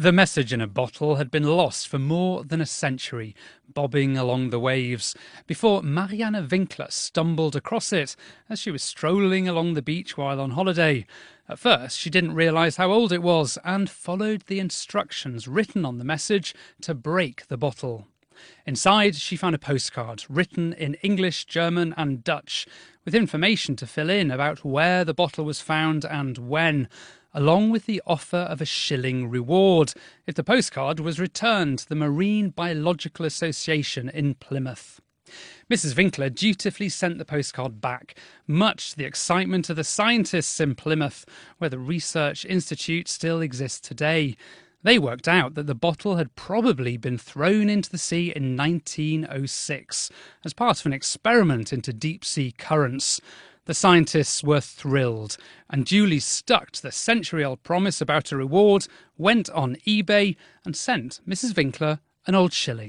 The message in a bottle had been lost for more than a century, bobbing along the waves, before Marianne Winkler stumbled across it as she was strolling along the beach while on holiday. At first, she didn't realise how old it was and followed the instructions written on the message to break the bottle. Inside, she found a postcard written in English, German, and Dutch, with information to fill in about where the bottle was found and when along with the offer of a shilling reward if the postcard was returned to the Marine Biological Association in Plymouth. Mrs. Winkler dutifully sent the postcard back, much to the excitement of the scientists in Plymouth, where the research institute still exists today. They worked out that the bottle had probably been thrown into the sea in 1906 as part of an experiment into deep sea currents. The scientists were thrilled and duly stuck to the century old promise about a reward, went on eBay and sent Mrs. Winkler an old shilling.